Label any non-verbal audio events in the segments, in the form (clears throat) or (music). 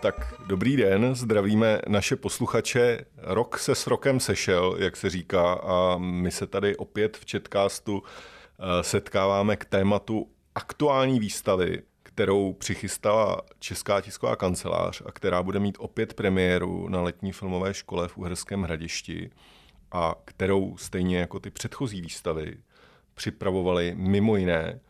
Tak dobrý den, zdravíme naše posluchače. Rok se s rokem sešel, jak se říká, a my se tady opět v Četkástu eh, setkáváme k tématu aktuální výstavy, kterou přichystala Česká tisková kancelář a která bude mít opět premiéru na letní filmové škole v Uherském hradišti a kterou stejně jako ty předchozí výstavy připravovali mimo jiné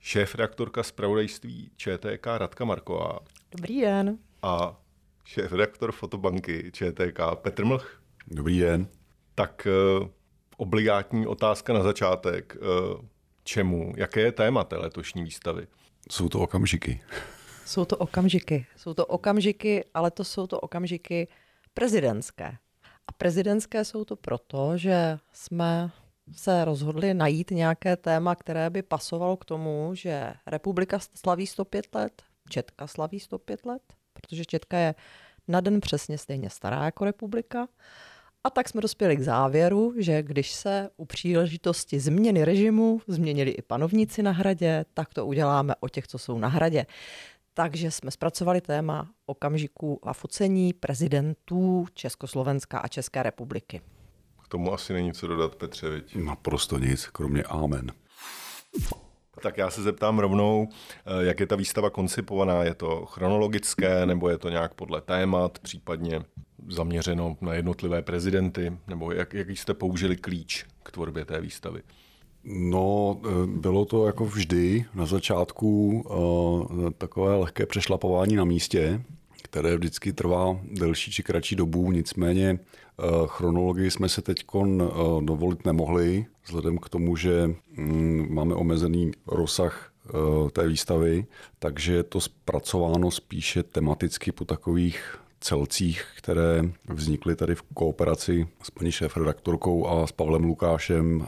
šéf-redaktorka zpravodajství ČTK Radka Marková. Dobrý den a šéf-redaktor fotobanky ČTK Petr Mlch. Dobrý den. Tak uh, obligátní otázka na začátek. Uh, čemu? Jaké je téma té letošní výstavy? Jsou to okamžiky. Jsou to okamžiky. Jsou to okamžiky, ale to jsou to okamžiky prezidentské. A prezidentské jsou to proto, že jsme se rozhodli najít nějaké téma, které by pasovalo k tomu, že republika slaví 105 let, Četka slaví 105 let, protože Četka je na den přesně stejně stará jako republika. A tak jsme dospěli k závěru, že když se u příležitosti změny režimu změnili i panovníci na hradě, tak to uděláme o těch, co jsou na hradě. Takže jsme zpracovali téma okamžiků a focení prezidentů Československa a České republiky. K tomu asi není co dodat, Petře, viď? Naprosto nic, kromě amen. Tak já se zeptám rovnou, eh, jak je ta výstava koncipovaná? Je to chronologické, nebo je to nějak podle témat, případně zaměřeno na jednotlivé prezidenty, nebo jak, jaký jste použili klíč k tvorbě té výstavy? No, eh, bylo to jako vždy na začátku uh, takové lehké přešlapování na místě, které vždycky trvá delší či kratší dobu, nicméně uh, chronologii jsme se teď dovolit nemohli, vzhledem k tomu, že um, máme omezený rozsah té výstavy, takže je to zpracováno spíše tematicky po takových celcích, které vznikly tady v kooperaci s paní šéf-redaktorkou a s Pavlem Lukášem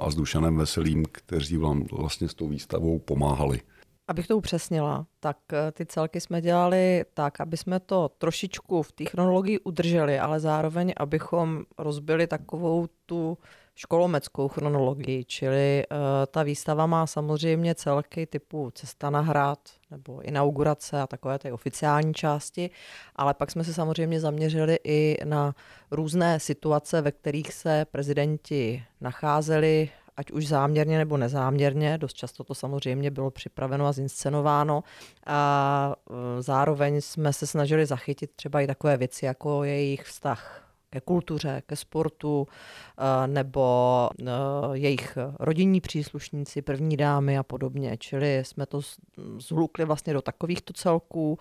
a s Dušanem Veselým, kteří vám vlastně s tou výstavou pomáhali. Abych to upřesnila, tak eh, ty celky jsme dělali tak, aby jsme to trošičku v té chronologii udrželi, ale zároveň, abychom rozbili takovou tu školomeckou chronologii, čili uh, ta výstava má samozřejmě celky typu Cesta na hrad nebo inaugurace a takové ty oficiální části, ale pak jsme se samozřejmě zaměřili i na různé situace, ve kterých se prezidenti nacházeli, ať už záměrně nebo nezáměrně, dost často to samozřejmě bylo připraveno a zinscenováno. A e, zároveň jsme se snažili zachytit třeba i takové věci, jako je jejich vztah ke kultuře, ke sportu, e, nebo e, jejich rodinní příslušníci, první dámy a podobně. Čili jsme to zhlukli vlastně do takovýchto celků,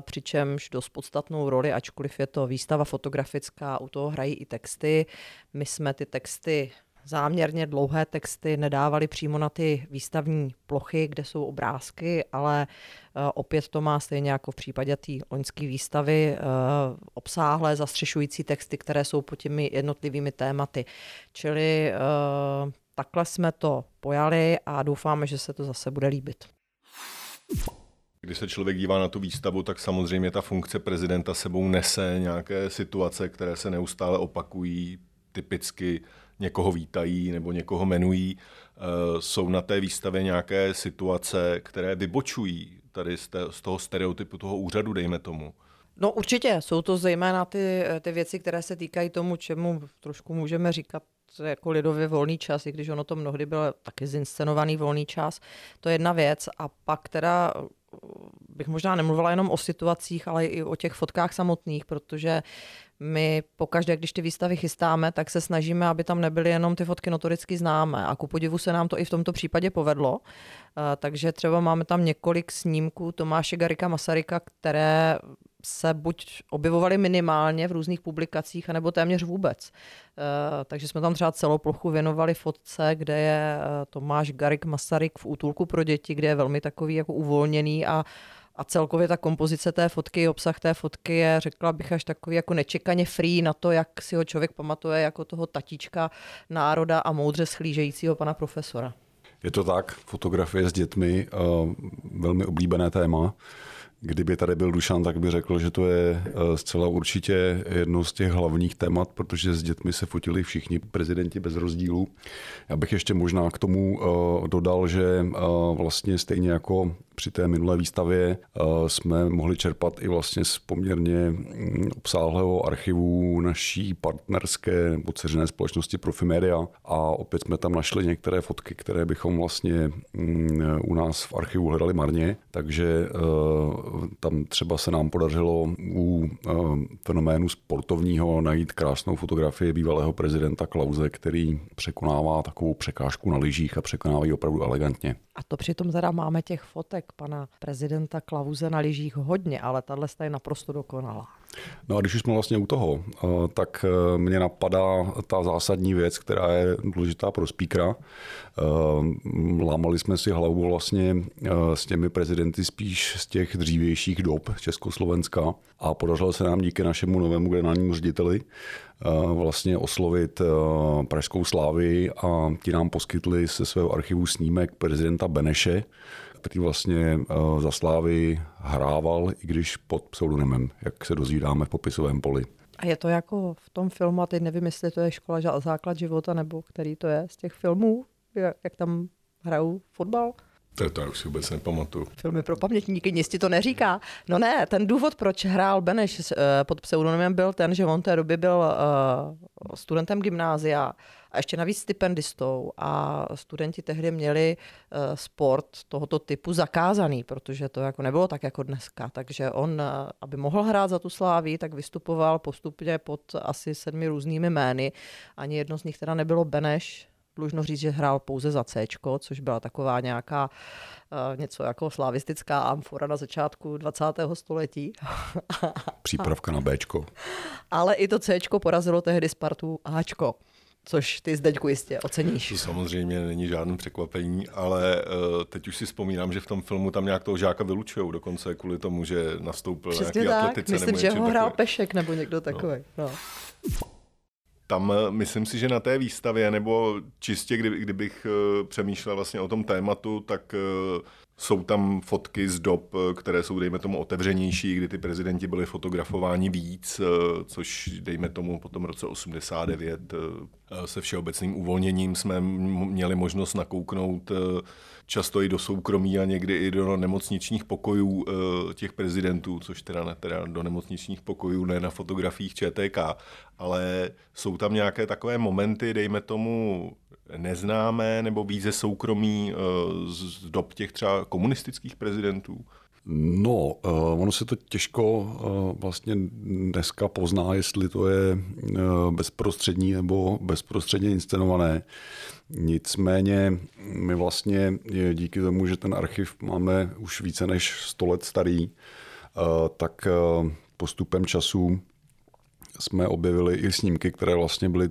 přičemž dost podstatnou roli, ačkoliv je to výstava fotografická, u toho hrají i texty. My jsme ty texty záměrně dlouhé texty nedávali přímo na ty výstavní plochy, kde jsou obrázky, ale eh, opět to má stejně jako v případě té loňské výstavy eh, obsáhlé zastřešující texty, které jsou pod těmi jednotlivými tématy. Čili eh, takhle jsme to pojali a doufáme, že se to zase bude líbit. Když se člověk dívá na tu výstavu, tak samozřejmě ta funkce prezidenta sebou nese nějaké situace, které se neustále opakují, typicky někoho vítají nebo někoho jmenují. Eh, jsou na té výstavě nějaké situace, které vybočují tady z toho stereotypu toho úřadu, dejme tomu? No určitě, jsou to zejména ty, ty věci, které se týkají tomu, čemu trošku můžeme říkat jako lidově volný čas, i když ono to mnohdy byl taky zinscenovaný volný čas. To je jedna věc. A pak teda bych možná nemluvila jenom o situacích, ale i o těch fotkách samotných, protože my pokaždé, když ty výstavy chystáme, tak se snažíme, aby tam nebyly jenom ty fotky notoricky známé. A ku podivu se nám to i v tomto případě povedlo. Eh, takže třeba máme tam několik snímků Tomáše Garika Masaryka, které se buď objevovaly minimálně v různých publikacích, anebo téměř vůbec. Eh, takže jsme tam třeba celou plochu věnovali fotce, kde je eh, Tomáš Garik Masaryk v útulku pro děti, kde je velmi takový jako uvolněný a a celkově ta kompozice té fotky, obsah té fotky je, řekla bych, až takový jako nečekaně free na to, jak si ho člověk pamatuje jako toho tatíčka národa a moudře schlížejícího pana profesora. Je to tak, fotografie s dětmi, uh, velmi oblíbené téma. Kdyby tady byl Dušan, tak by řekl, že to je eh, zcela určitě jedno z těch hlavních témat, protože s dětmi se fotili všichni prezidenti bez rozdílu. Já bych ještě možná k tomu eh, dodal, že eh, vlastně stejně jako při té minulé výstavě jsme mohli čerpat i vlastně z poměrně mm, obsáhlého archivu naší partnerské nebo dceřiné společnosti Profimedia a opět jsme tam našli některé fotky, které bychom vlastně mm, u nás v archivu hledali marně, takže tam třeba se nám podařilo u eh, fenoménu sportovního najít krásnou fotografii bývalého prezidenta Klauze, který překonává takovou překážku na lyžích a překonává ji opravdu elegantně. A to přitom teda máme těch fotek pana prezidenta Klauze na lyžích hodně, ale tahle je naprosto dokonalá. No a když už jsme vlastně u toho, eh, tak eh, mě napadá ta zásadní věc, která je důležitá pro speakera. Eh, lámali jsme si hlavu vlastně s těmi prezidenty spíš z těch dřívějších dob Československa a podařilo se nám díky našemu novému generálnímu řediteli vlastně oslovit Pražskou slávy a ti nám poskytli se svého archivu snímek prezidenta Beneše, který vlastně eh, za Slávy hrával, i když pod pseudonymem, jak se dozvídáme v popisovém poli. A je to jako v tom filmu, a teď nevím, jestli to je škola základ života, nebo který to je z těch filmů, jak tam hrajou fotbal? To, to já už si vůbec nepamatuju. Filmy pro pamětníky, nic ti to neříká. No ne, ten důvod, proč hrál Beneš eh, pod pseudonymem, byl ten, že on té doby byl uh, studentem gymnázia a ještě navíc stipendistou a studenti tehdy měli uh, sport tohoto typu zakázaný, protože to jako nebylo tak jako dneska. Takže on, aby mohl hrát za tu sláví, tak vystupoval postupně pod asi sedmi různými jmény. Ani jedno z nich teda nebylo Beneš, dlužno říct, že hrál pouze za C, což byla taková nějaká uh, něco jako slavistická amfora na začátku 20. století. (laughs) Přípravka na B. Ale i to C porazilo tehdy Spartu Ačko což ty Zdeňku jistě oceníš. To samozřejmě není žádný překvapení, ale uh, teď už si vzpomínám, že v tom filmu tam nějak toho žáka vylučují, dokonce kvůli tomu, že nastoupil Přesně nějaký tak. atletice. Myslím, nebo že ho takový. hrál Pešek nebo někdo takový. No. No tam eh, myslím si, že na té výstavě, nebo čistě kdy, kdybych eh, přemýšlel vlastně o tom tématu, tak eh, jsou tam fotky z dob, které jsou, dejme tomu, otevřenější, kdy ty prezidenti byli fotografováni víc, což, dejme tomu, po tom roce 89 se všeobecným uvolněním jsme měli možnost nakouknout často i do soukromí a někdy i do nemocničních pokojů eh, těch prezidentů, což teda, ne, teda do nemocničních pokojů, ne na fotografiích ČTK, ale jsou tam nějaké takové momenty, dejme tomu neznámé nebo více soukromí eh, z dob těch třeba komunistických prezidentů? No, uh, ono se to těžko uh, vlastně dneska pozná, jestli to je bezprostřední nebo bezprostředně inscenované. Nicméně my vlastně díky tomu, že ten archiv máme už více než 100 let starý, tak postupem času jsme objevili i snímky, které vlastně byly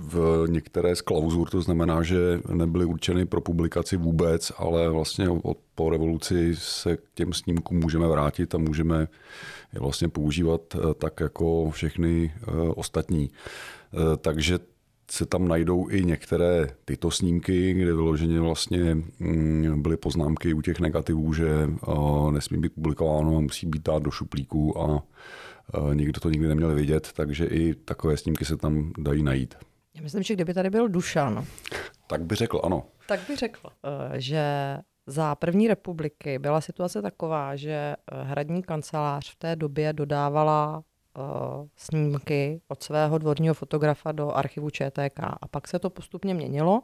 v některé z klauzur, to znamená, že nebyly určeny pro publikaci vůbec, ale vlastně od, po revoluci se k těm snímkům můžeme vrátit a můžeme je vlastně používat eh, tak jako všechny eh, ostatní. Eh, takže se tam najdou i některé tyto snímky, kde vyloženě vlastně mm, byly poznámky u těch negativů, že nesmí být publikováno, musí být dát do šuplíku a nikdo to nikdy neměl vidět, takže i takové snímky se tam dají najít. Já myslím, že kdyby tady byl Dušan. Tak by řekl ano. Tak by řekl, eh, že za první republiky byla situace taková, že eh, hradní kancelář v té době dodávala uh, snímky od svého dvorního fotografa do archivu ČTK a pak se to postupně měnilo.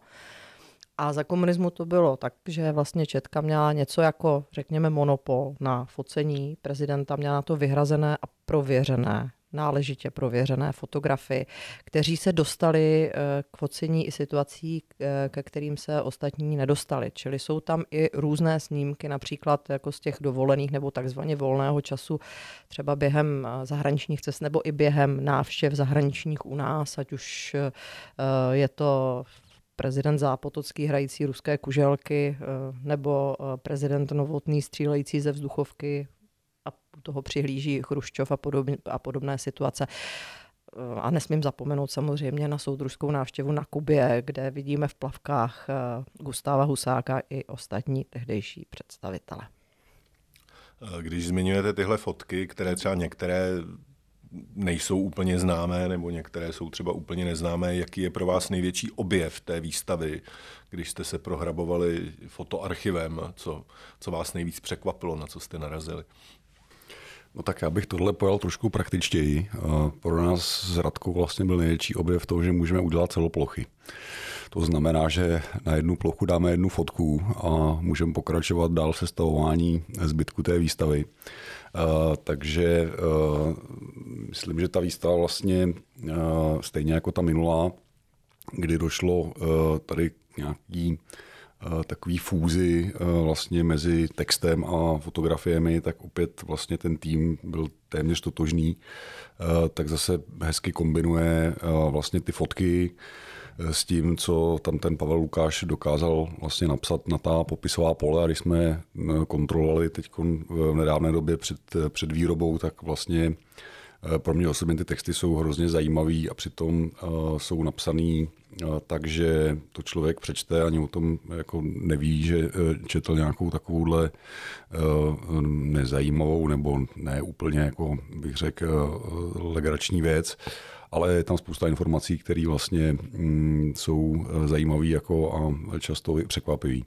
A za komunismu to bylo tak, že vlastně Četka měla něco jako, řekněme, monopol na focení prezidenta, měla na to vyhrazené a prověřené náležitě prověřené fotografy, kteří se dostali eh, k focení i situací, eh, ke kterým se ostatní nedostali. Čili jsou tam i různé snímky, například jako z těch dovolených nebo takzvaně volného času, třeba během eh, zahraničních cest nebo i během návštěv zahraničních u nás, ať už je to prezident Zápotocký hrající ruské kuželky nebo prezident Novotný střílející ze vzduchovky toho přihlíží Chruščov a, podobně, a podobné situace. A nesmím zapomenout samozřejmě na soudružskou návštěvu na Kubě, kde vidíme v plavkách eh, Gustáva Husáka i ostatní tehdejší představitele. Když zmiňujete tyhle fotky, které třeba některé nejsou úplně známé, nebo některé jsou třeba úplně neznámé, jaký je pro vás největší objev té výstavy, když jste se prohrabovali fotoarchivem, co, co vás nejvíc překvapilo, na co jste narazili? No tak já bych tohle pojal trošku praktičtěji. Pro nás s Radkou vlastně byl největší objev toho, že můžeme udělat celoplochy. To znamená, že na jednu plochu dáme jednu fotku a můžeme pokračovat dál se stavování zbytku té výstavy. takže myslím, že ta výstava vlastně stejně jako ta minulá, kdy došlo tady nějaký takový fúzi vlastně mezi textem a fotografiemi, tak opět vlastně ten tým byl téměř totožný, tak zase hezky kombinuje vlastně ty fotky s tím, co tam ten Pavel Lukáš dokázal vlastně napsat na ta popisová pole. A když jsme kontrolovali teď v nedávné době před, před výrobou, tak vlastně pro mě osobně ty texty jsou hrozně zajímavý a přitom jsou napsaný takže to člověk přečte ani o tom jako neví, že četl nějakou takovouhle nezajímavou nebo ne úplně, jako bych řekl, legrační věc ale je tam spousta informací, které vlastně mm, jsou zajímavé jako a často překvapivý.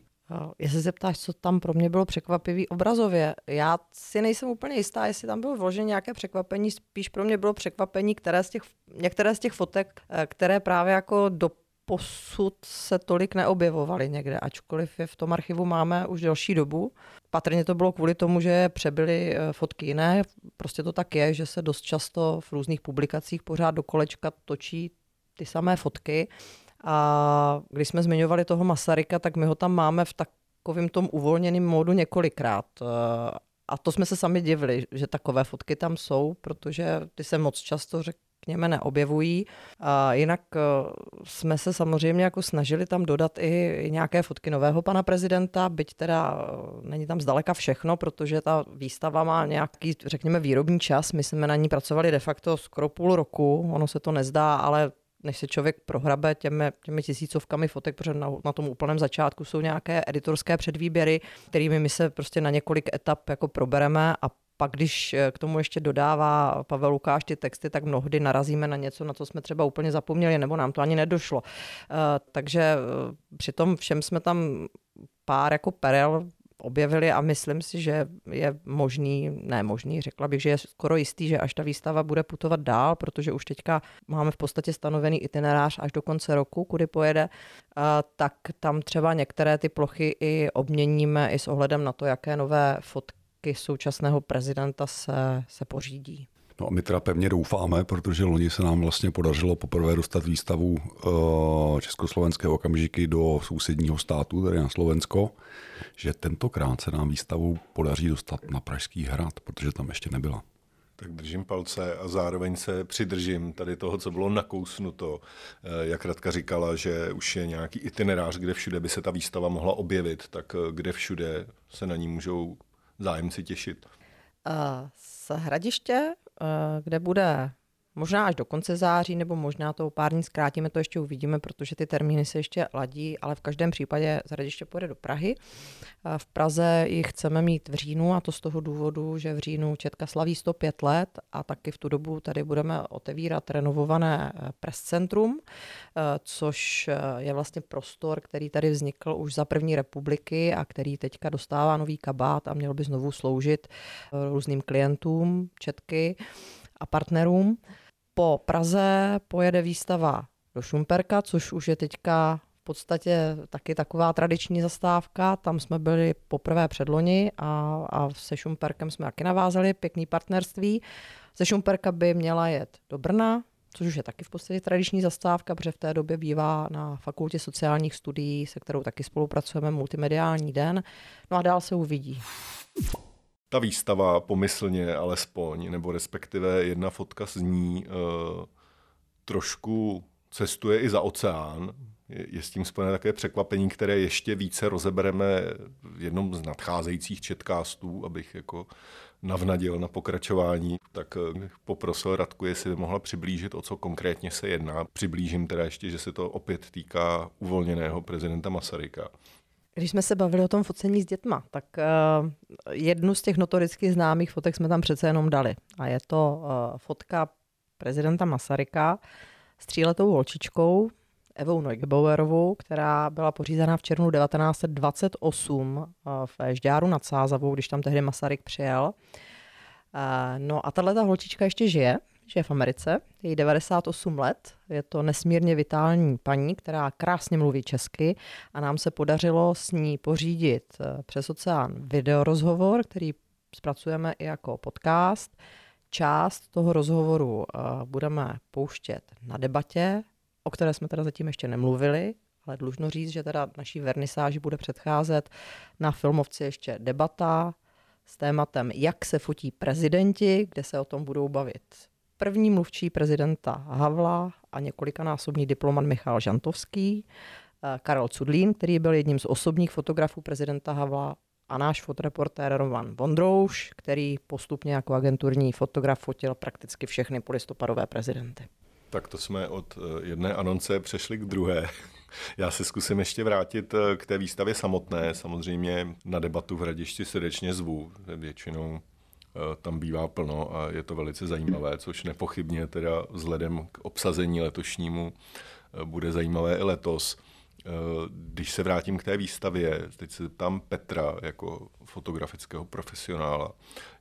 Jestli se ptáš, co tam pro mě bylo překvapivý obrazově, já si nejsem úplně jistá, jestli tam bylo vloženo nějaké překvapení, spíš pro mě bylo překvapení, které z těch, některé z těch fotek, eh, které právě jako do posud se tolik neobjevovaly někde, ačkoliv je v tom archivu máme už delší dobu. Patrně to bylo kvůli tomu, že přebyly eh, fotky jiné. Prostě to tak je, že se dost často v různých publikacích pořád do kolečka točí ty samé fotky. A když jsme zmiňovali toho Masaryka, tak my ho tam máme v takovém tom uvolněném módu několikrát. Eh, a to jsme se sami divili, že takové fotky tam jsou, protože ty se moc často řek, řekněme, neobjevují. A jinak eh, jsme se samozřejmě jako snažili tam dodat i nějaké fotky nového pana prezidenta, byť teda eh, není tam zdaleka všechno, protože ta výstava má nějaký, řekněme, výrobní čas. My jsme na ní pracovali de facto skoro půl roku, ono se to nezdá, ale než se člověk prohrabe těmi, těmi tisícovkami fotek, protože na, na tom úplném začátku jsou nějaké editorské předvýběry, kterými my se prostě na několik etap jako probereme a pak, když eh, k tomu ještě dodává Pavel Lukáš ty texty, tak mnohdy narazíme na něco, na co jsme třeba úplně zapomněli, nebo nám to ani nedošlo. Eh, takže eh, při tom všem jsme tam pár jako perel objevili a myslím si, že je možný, ne možný, řekla bych, že je skoro jistý, že až ta výstava bude putovat dál, protože už teďka máme v podstatě stanovený itinerář až do konce roku, kudy pojede, tak tam třeba některé ty plochy i obměníme i s ohledem na to, jaké nové fotky současného prezidenta se, se pořídí. No a my teda pevně doufáme, protože loni se nám vlastně podařilo poprvé dostat výstavu uh, československé okamžiky do sousedního státu, tedy na Slovensko, že tentokrát se nám výstavu podaří dostat na Pražský hrad, protože tam ještě nebyla. Tak držím palce a zároveň se přidržím tady toho, co bylo nakousnuto. Eh, jak Radka říkala, že už je nějaký itinerář, kde všude by se ta výstava mohla objevit, tak eh, kde všude se na ní můžou zájemci těšit? Z hradiště, kde bude možná až do konce září, nebo možná to pár dní zkrátíme, to ještě uvidíme, protože ty termíny se ještě ladí, ale v každém případě z hradiště pojede do Prahy. V Praze ji chceme mít v říjnu a to z toho důvodu, že v říjnu Četka slaví 105 let a taky v tu dobu tady budeme otevírat renovované eh, press centrum, eh, což eh, je vlastně prostor, který tady vznikl už za první republiky a který teďka dostává nový kabát a měl by znovu sloužit různým klientům Četky a partnerům. Po Praze pojede výstava do Šumperka, což už je teďka v podstatě taky taková tradiční zastávka. Tam jsme byli poprvé předloni a, a se Šumperkem jsme taky navázali pěkný partnerství. Ze Šumperka by měla jet do Brna, což už je taky v podstatě tradiční zastávka, protože v té době bývá na Fakultě sociálních studií, se kterou taky spolupracujeme, multimediální den. No a dál se uvidí ta výstava pomyslně alespoň, nebo respektive jedna fotka z ní uh, trošku cestuje i za oceán. Je, je s tím spojené také překvapení, které ještě více rozebereme v jednom z nadcházejících četkastů, abych jako navnadil na pokračování, tak eh, poprosil Radku, jestli by mohla přiblížit, o co konkrétně se jedná. Přiblížím teda ještě, že se to opět týká uvolněného prezidenta Masaryka. Když jsme se bavili o tom focení s dětma, tak uh, jednu z těch notoricky známých fotek jsme tam přece jenom dali. A je to uh, fotka prezidenta Masaryka s tříletou holčičkou, Evou Neugebauerovou, která byla pořízená v červnu 1928 uh, v Žďáru nad Sázavou, když tam tehdy Masaryk přijel. Uh, no a tahle holčička ještě žije, žije v Americe, je 98 let, je to nesmírně vitální paní, která krásně mluví česky a nám se podařilo s ní pořídit eh, přes oceán videorozhovor, který zpracujeme i jako podcast. Část toho rozhovoru eh, budeme pouštět na debatě, o které jsme teda zatím ještě nemluvili, ale dlužno říct, že teda naší vernisáži bude předcházet na filmovci ještě debata s tématem, jak se fotí prezidenti, kde se o tom budou bavit první mluvčí prezidenta Havla a několikanásobný diplomat Michal Žantovský, eh, Karel Cudlín, který byl jedním z osobních fotografů prezidenta Havla a náš fotoreportér Roman Vondrouš, který postupně jako agenturní fotograf fotil prakticky všechny polistopadové prezidenty. Tak to jsme od eh, jedné anonce přešli k druhé. (laughs) Já se zkusím ještě vrátit eh, k té výstavě samotné. Samozřejmě na debatu v Hradišti srdečně zvu. Většinou tam bývá plno a je to velice zajímavé, což nepochybně teda vzhledem k obsazení letošnímu eh, bude zajímavé i letos. Eh, když se vrátím k té výstavě, teď se tam Petra jako fotografického profesionála,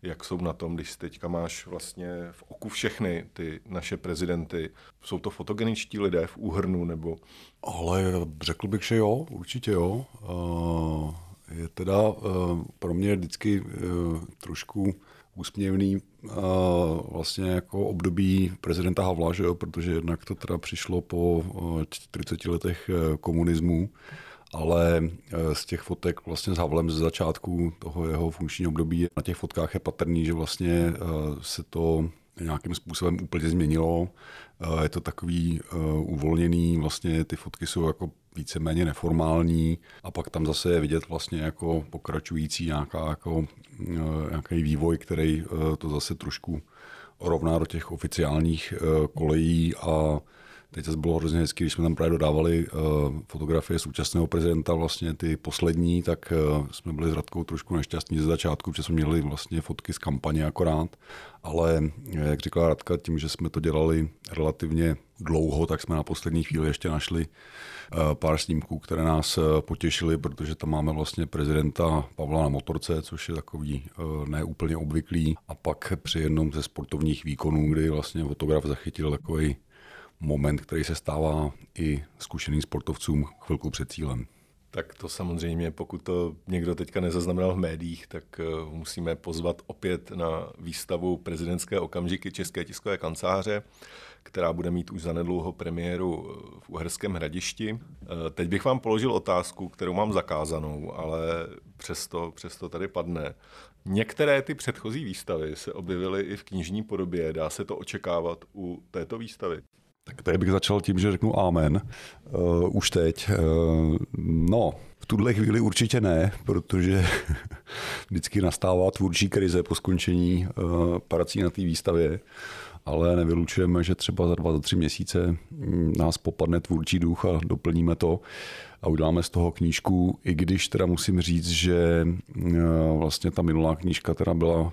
jak jsou na tom, když teďka máš vlastně v oku všechny ty naše prezidenty. Jsou to fotogeničtí lidé v úhrnu nebo? Ale řekl bych, že jo, určitě jo. Je teda pro mě vždycky trošku úsměvný vlastně jako období prezidenta Havla, že jo, protože jednak to teda přišlo po 40 letech e, komunismu, ale e, z těch fotek vlastně s Havlem ze začátku toho jeho funkčního období na těch fotkách je patrný, že vlastně se to nějakým způsobem úplně změnilo. Je to takový uvolněný, vlastně ty fotky jsou jako víceméně neformální a pak tam zase je vidět vlastně jako pokračující nějaká, jako, eh, nějaký vývoj, který eh, to zase trošku rovná do těch oficiálních eh, kolejí a Teď to bylo hrozně hezky, když jsme tam právě dodávali uh, fotografie současného prezidenta, vlastně ty poslední, tak uh, jsme byli s Radkou trošku nešťastní ze začátku, protože jsme měli vlastně fotky z kampaně akorát, ale jak říkala Radka, tím, že jsme to dělali relativně dlouho, tak jsme na poslední chvíli ještě našli pár snímků, které nás potěšily, protože tam máme vlastně prezidenta Pavla na motorce, což je takový neúplně obvyklý. A pak při jednom ze sportovních výkonů, kdy vlastně fotograf zachytil takový moment, který se stává i zkušeným sportovcům chvilku před cílem. Tak to samozřejmě, pokud to někdo teďka nezaznamenal v médiích, tak eh, musíme pozvat opět na výstavu prezidentské okamžiky České tiskové kanceláře, která bude mít už zanedlouho premiéru eh, v Uherském hradišti. Eh, teď bych vám položil otázku, kterou mám zakázanou, ale přesto, přesto tady padne. Některé ty předchozí výstavy se objevily i v knižní podobě. Dá se to očekávat u této výstavy? Tak tady bych začal tím, že řeknu amen. Uh, už teď. Uh, no, v tuhle chvíli určitě ne, protože (laughs) vždycky nastává tvůrčí krize po skončení uh, prací na té výstavě, ale nevylučujeme, že třeba za dva, za tři měsíce mm, nás popadne tvůrčí duch a doplníme to a uděláme z toho knížku, i když teda musím říct, že uh, vlastně ta minulá knížka teda byla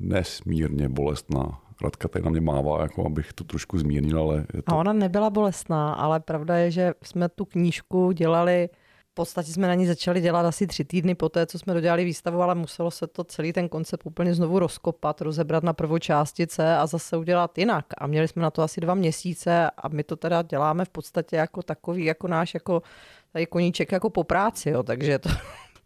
nesmírně bolestná Radka tady na mě mává, jako abych to trošku zmírnil, ale... Je to... A ona nebyla bolestná, ale pravda je, že jsme tu knížku dělali v podstatě jsme na ní začali dělat asi tři týdny po té, co jsme dodělali výstavu, ale muselo se to celý ten koncept úplně znovu rozkopat, rozebrat na prvočástice a zase udělat jinak. A měli jsme na to asi dva měsíce a my to teda děláme v podstatě jako takový, jako náš jako tady koníček jako po práci, jo. takže to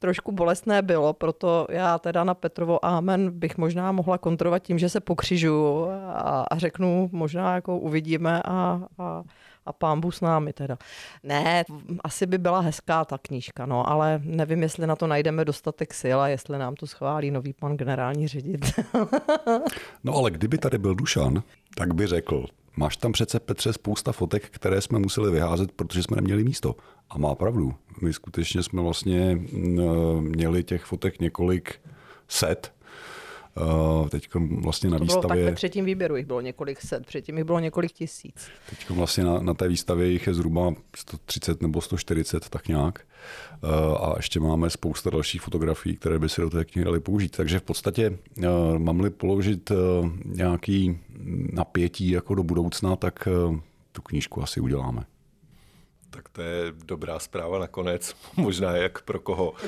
trošku bolestné bylo, proto já teda na Petrovo Amen bych možná mohla kontrolovat tím, že se pokřižu a, a řeknu, možná jako uvidíme a, a, a pámbu s námi teda. Ne, asi by byla hezká ta knížka, no, ale nevím, jestli na to najdeme dostatek sil a jestli nám to schválí nový pan generální ředitel. (laughs) no ale kdyby tady byl Dušan, tak by řekl, Máš tam přece, Petře, spousta fotek, které jsme museli vyházet, protože jsme neměli místo. A má pravdu. My skutečně jsme vlastně měli těch fotek několik set Teď vlastně na to výstavě... Bylo tak ve třetím výběru jich bylo několik set, předtím jich bylo několik tisíc. Teď vlastně na, na té výstavě jich je zhruba 130 nebo 140, tak nějak. A ještě máme spousta dalších fotografií, které by se do té knihy daly použít. Takže v podstatě mám-li položit nějaký napětí jako do budoucna, tak tu knížku asi uděláme. Tak to je dobrá zpráva nakonec, (laughs) možná jak pro koho. (laughs)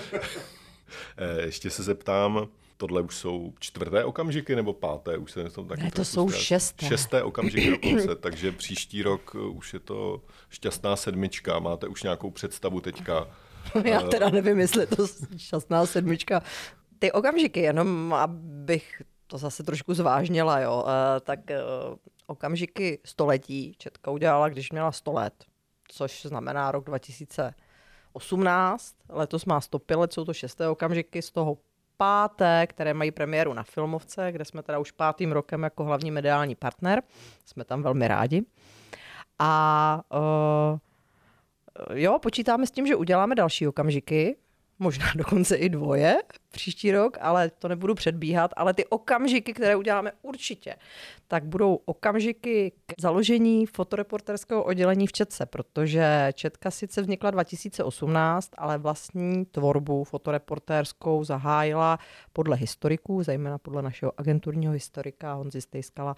Eh, ještě se zeptám, tohle už jsou čtvrté okamžiky nebo páté? Už se tom taky ne, to jsou zkrát. šesté. Šesté okamžiky dokonce, (clears throat) takže příští rok eh, už je to šťastná sedmička. Máte už nějakou představu teďka? (laughs) Já eh, teda nevím, jestli to šťastná sedmička. Ty okamžiky, jenom abych to zase trošku zvážnila, jo, tak okamžiky století Četka udělala, když měla 100 let což znamená rok 2018. Letos má 105 let, jsou to šesté okamžiky z toho páté, které mají premiéru na Filmovce, kde jsme teda už pátým rokem jako hlavní mediální partner. Jsme tam velmi rádi. A uh, jo, počítáme s tím, že uděláme další okamžiky možná (laughs) dokonce i dvoje příští rok, ale to nebudu předbíhat, ale ty okamžiky, které uděláme určitě, tak budou okamžiky k založení fotoreporterského oddělení v Četce, protože Četka sice vznikla 2018, ale vlastní tvorbu fotoreportérskou zahájila podle historiků, zejména podle našeho agenturního historika Honzi Stejskala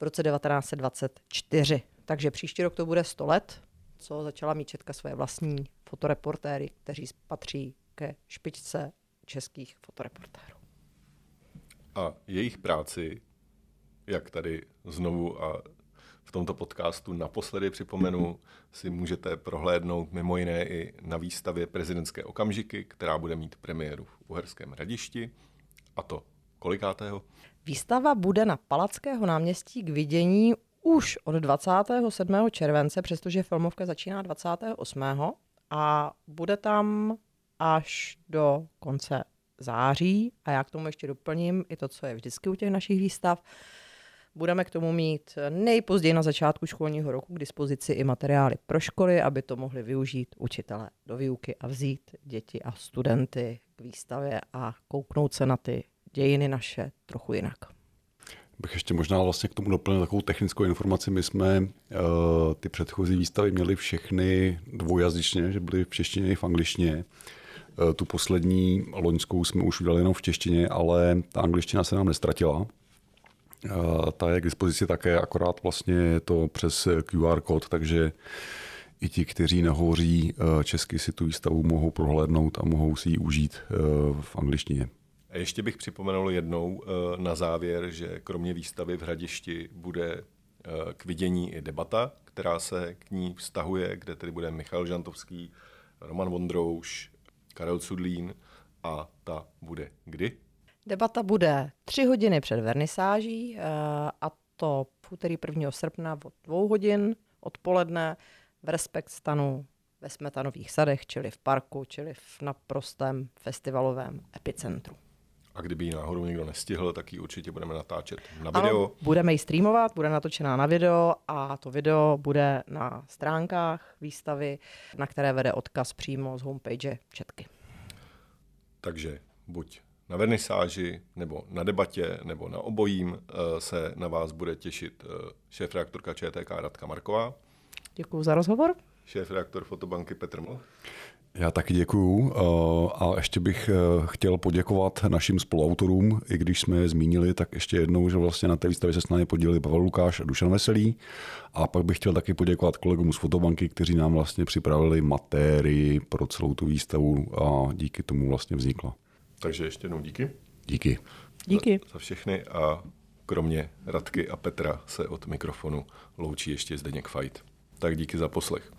v roce 1924. Takže příští rok to bude 100 let, co začala mít Četka své vlastní fotoreportéry, kteří patří ke špičce českých fotoreportérů. A jejich práci, jak tady znovu a v tomto podcastu naposledy připomenu, si můžete prohlédnout mimo jiné i na výstavě prezidentské okamžiky, která bude mít premiéru v Uherském hradišti. A to kolikátého? Výstava bude na Palackého náměstí k vidění už od 27. července, přestože filmovka začíná 28. a bude tam až do konce září. A já k tomu ještě doplním i to, co je vždycky u těch našich výstav. Budeme k tomu mít nejpozději na začátku školního roku k dispozici i materiály pro školy, aby to mohli využít učitelé do výuky a vzít děti a studenty k výstavě a kouknout se na ty dějiny naše trochu jinak. Bych ještě možná vlastně k tomu doplnil takovou technickou informaci. My jsme uh, ty předchozí výstavy měli všechny dvoujazyčně, že byly v češtině i v angličtině. Eh, tu poslední loňskou jsme už udělali jenom v češtině, ale ta angličtina se nám nestratila. Eh, ta je k dispozici také, akorát vlastně je to přes QR kód, takže i ti, kteří nehovoří eh, česky, si tu výstavu mohou prohlédnout a mohou si ji užít v angličtině. A ještě bych připomenul jednou na závěr, že kromě výstavy v Hradišti bude k vidění i debata, která se k ní vztahuje, kde tedy bude Michal Žantovský, Roman Vondrouš, Karel Sudlín a ta bude kdy? Debata bude tři hodiny před vernisáží eh, a to v úterý 1. srpna od dvou hodin odpoledne v Respekt stanu ve Smetanových sadech, čili v parku, čili v naprostém festivalovém epicentru. A kdyby ji náhodou někdo nestihl, tak ji určitě budeme natáčet na video. Ano, budeme ji streamovat, bude natočená na video a to video bude na stránkách výstavy, na které vede odkaz přímo z homepage Četky. Takže buď na vernisáži, nebo na debatě, nebo na obojím eh, se na vás bude těšit eh, šéf-reaktorka ČTK Radka Marková. Děkuji za rozhovor. Šéf-reaktor Fotobanky Petr Mlch. Já taky děkuju a ještě bych eh, chtěl poděkovat našim spoluautorům, i když jsme je zmínili, tak ještě jednou, že vlastně na té výstavě se s námi podělili Pavel Lukáš a Dušan Veselý. A pak bych chtěl taky poděkovat kolegům z Fotobanky, kteří nám vlastně připravili matérii pro celou tu výstavu a díky tomu vlastně vznikla. Takže ještě jednou díky. Díky. Díky. Za, za všechny a kromě Radky a Petra se od mikrofonu loučí ještě Zdeněk Fajt. Tak díky za poslech.